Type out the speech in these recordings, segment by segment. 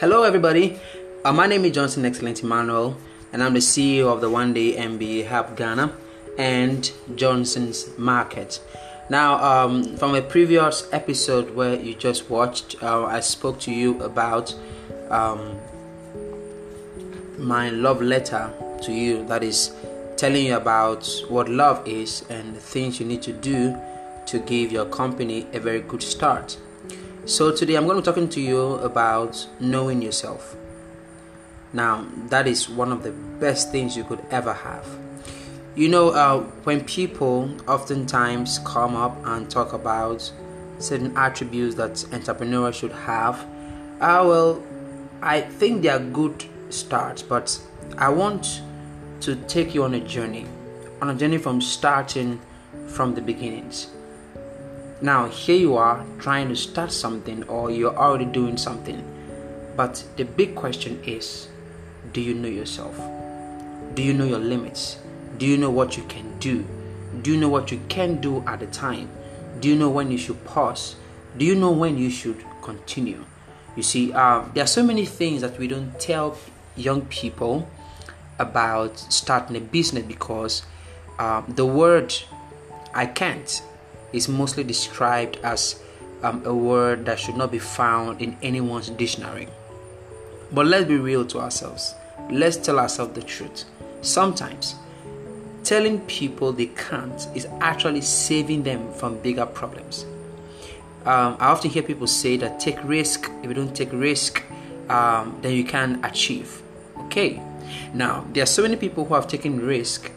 Hello, everybody. Uh, my name is Johnson Excellent Emmanuel, and I'm the CEO of the One Day MBA Hub Ghana and Johnson's Market. Now, um, from a previous episode where you just watched, uh, I spoke to you about um, my love letter to you that is telling you about what love is and the things you need to do to give your company a very good start. So, today I'm going to be talking to you about knowing yourself. Now, that is one of the best things you could ever have. You know, uh, when people oftentimes come up and talk about certain attributes that entrepreneurs should have, uh, well, I think they are good starts, but I want to take you on a journey, on a journey from starting from the beginnings. Now, here you are trying to start something, or you're already doing something. But the big question is do you know yourself? Do you know your limits? Do you know what you can do? Do you know what you can do at the time? Do you know when you should pause? Do you know when you should continue? You see, uh, there are so many things that we don't tell young people about starting a business because uh, the word I can't is mostly described as um, a word that should not be found in anyone's dictionary. But let's be real to ourselves. Let's tell ourselves the truth. Sometimes telling people they can't is actually saving them from bigger problems. Um, I often hear people say that take risk. If you don't take risk, um, then you can't achieve. Okay. Now there are so many people who have taken risk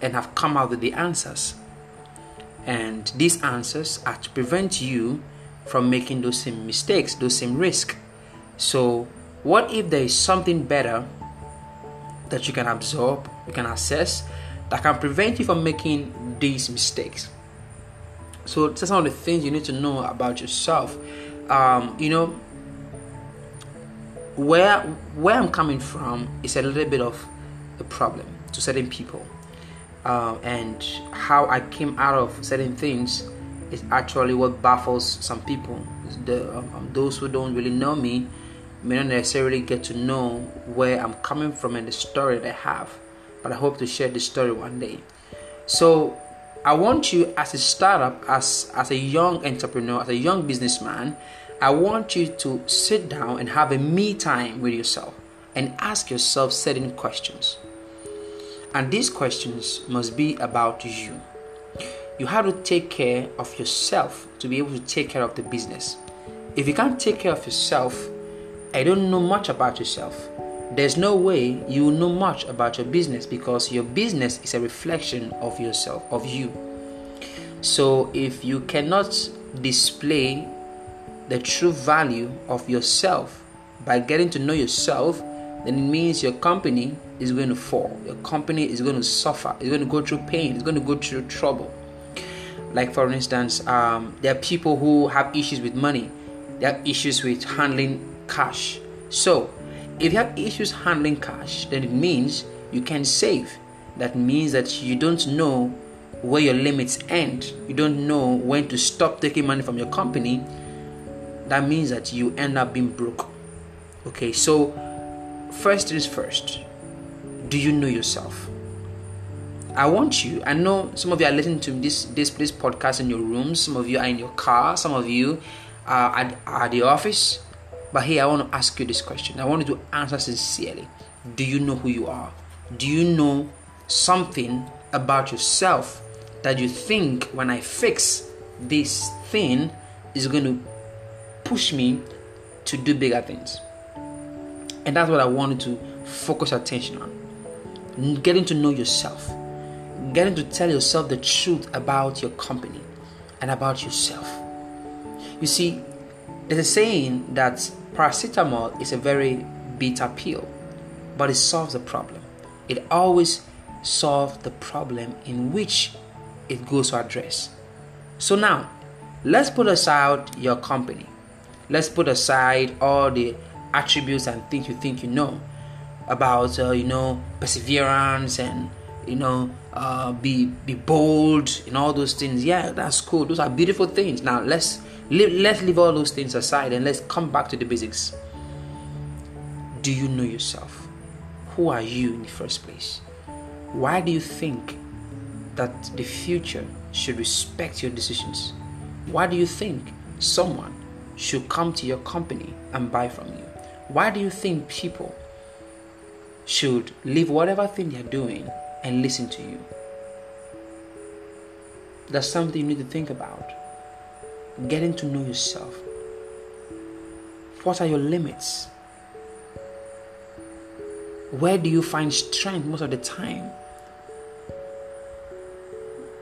and have come out with the answers. And these answers are to prevent you from making those same mistakes, those same risks. So, what if there is something better that you can absorb, you can assess, that can prevent you from making these mistakes? So, some of the things you need to know about yourself. Um, you know, where where I'm coming from is a little bit of a problem to certain people uh, and how I came out of certain things is actually what baffles some people. The, um, um, those who don't really know me may not necessarily get to know where I'm coming from and the story that I have, but I hope to share this story one day. So, I want you as a startup, as as a young entrepreneur, as a young businessman, I want you to sit down and have a me time with yourself and ask yourself certain questions. And these questions must be about you. You have to take care of yourself to be able to take care of the business. If you can't take care of yourself, I don't know much about yourself. There's no way you know much about your business because your business is a reflection of yourself, of you. So if you cannot display the true value of yourself by getting to know yourself, then it means your company is going to fall. Your company is going to suffer. It's going to go through pain. It's going to go through trouble. Like, for instance, um, there are people who have issues with money, they have issues with handling cash. So, if you have issues handling cash, then it means you can save. That means that you don't know where your limits end. You don't know when to stop taking money from your company. That means that you end up being broke. Okay, so first things first do you know yourself? I want you i know some of you are listening to this this this podcast in your room some of you are in your car some of you are at, at the office. But hey i want to ask you this question. I want you to answer sincerely. Do you know who you are? Do you know something about yourself that you think when i fix this thing is going to push me to do bigger things? And that's what I wanted to focus attention on. Getting to know yourself, getting to tell yourself the truth about your company and about yourself. You see, there's a saying that paracetamol is a very bitter pill, but it solves the problem. It always solves the problem in which it goes to address. So now, let's put aside your company. Let's put aside all the attributes and things you think you know about uh, you know perseverance and you know uh, be be bold and all those things yeah that's cool those are beautiful things now let's leave, let's leave all those things aside and let's come back to the basics do you know yourself? Who are you in the first place? Why do you think that the future should respect your decisions? Why do you think someone should come to your company and buy from you? Why do you think people should leave whatever thing they're doing and listen to you? That's something you need to think about. Getting to know yourself. What are your limits? Where do you find strength most of the time?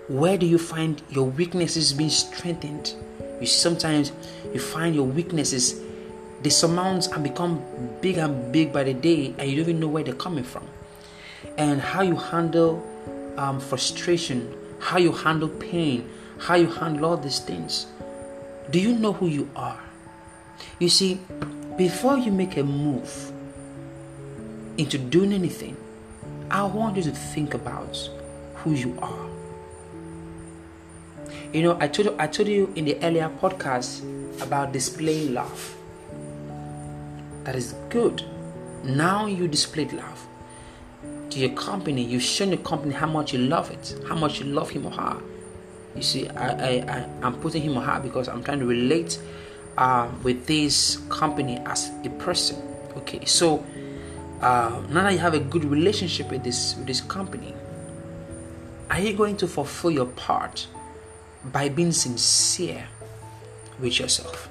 Where do you find your weaknesses being strengthened? You sometimes you find your weaknesses they surmount and become big and big by the day, and you don't even know where they're coming from. And how you handle um, frustration, how you handle pain, how you handle all these things. Do you know who you are? You see, before you make a move into doing anything, I want you to think about who you are. You know, I told you, I told you in the earlier podcast about displaying love. That is good. Now you displayed love to your company. You've shown your company how much you love it, how much you love him or her. You see, I, I, I am putting him or her because I'm trying to relate uh, with this company as a person. Okay, so uh, now that you have a good relationship with this with this company, are you going to fulfill your part by being sincere with yourself.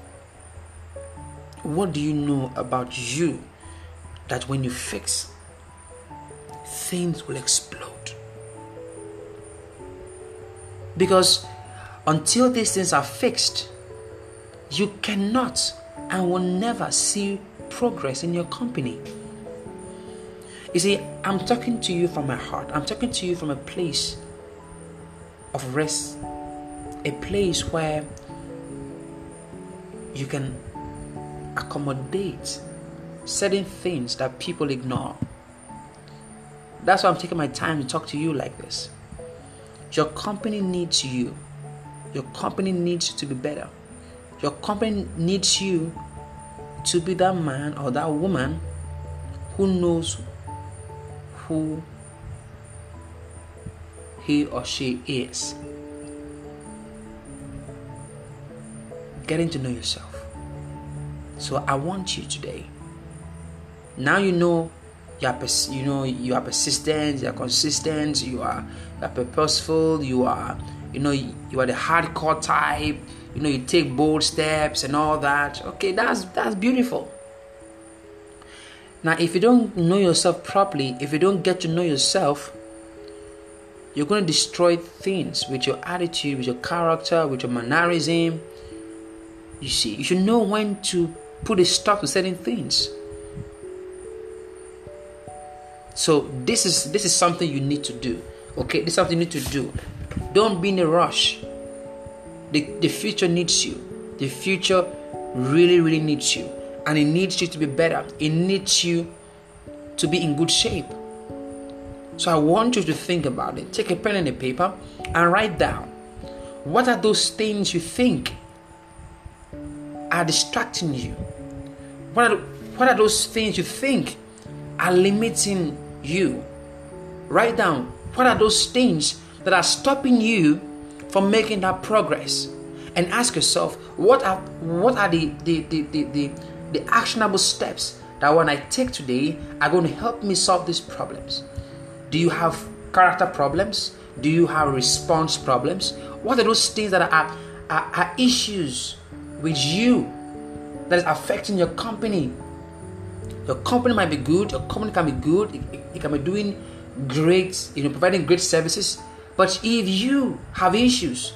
What do you know about you that when you fix, things will explode? Because until these things are fixed, you cannot and will never see progress in your company. You see, I'm talking to you from my heart. I'm talking to you from a place of rest a place where you can accommodate certain things that people ignore. That's why I'm taking my time to talk to you like this. Your company needs you. Your company needs to be better. Your company needs you to be that man or that woman who knows who he or she is. getting to know yourself. So I want you today. Now you know you are pers- you know you are persistent, you are consistent, you are you are purposeful, you are you know you are the hardcore type, you know you take bold steps and all that. Okay, that's that's beautiful. Now if you don't know yourself properly, if you don't get to know yourself, you're going to destroy things with your attitude, with your character, with your mannerism, you see, you should know when to put a stop to certain things. So this is this is something you need to do. Okay, this is something you need to do. Don't be in a rush. The, the future needs you. The future really, really needs you. And it needs you to be better. It needs you to be in good shape. So I want you to think about it. Take a pen and a paper and write down what are those things you think are distracting you? What are, what are those things you think are limiting you? Write down what are those things that are stopping you from making that progress and ask yourself what are what are the the, the, the, the, the actionable steps that when I take today are going to help me solve these problems? Do you have character problems? Do you have response problems? What are those things that are, are, are issues with you that is affecting your company. Your company might be good, your company can be good, it, it, can be doing great, you know, providing great services. But if you have issues,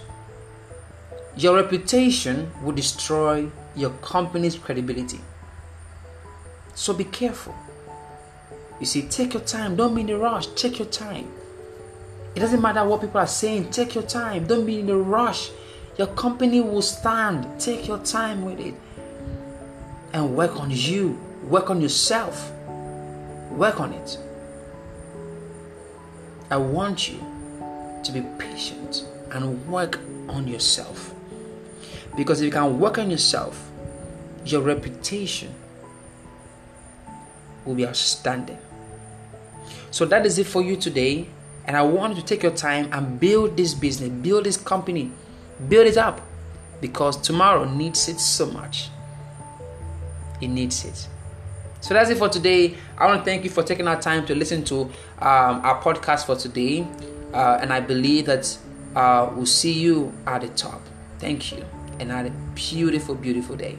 your reputation will destroy your company's credibility. So be careful. You see, take your time. Don't be in a rush. Take your time. It doesn't matter what people are saying. Take your time. Don't be in a rush. Your company will stand. Take your time with it. And work on you. Work on yourself. Work on it. I want you to be patient and work on yourself. Because if you can work on yourself, your reputation will be outstanding. So that is it for you today. And I want you to take your time and build this business, build this company, build it up because tomorrow needs it so much. It needs it. So that's it for today. I want to thank you for taking our time to listen to um, our podcast for today. Uh, and I believe that uh, we'll see you at the top. Thank you. And have a beautiful, beautiful day.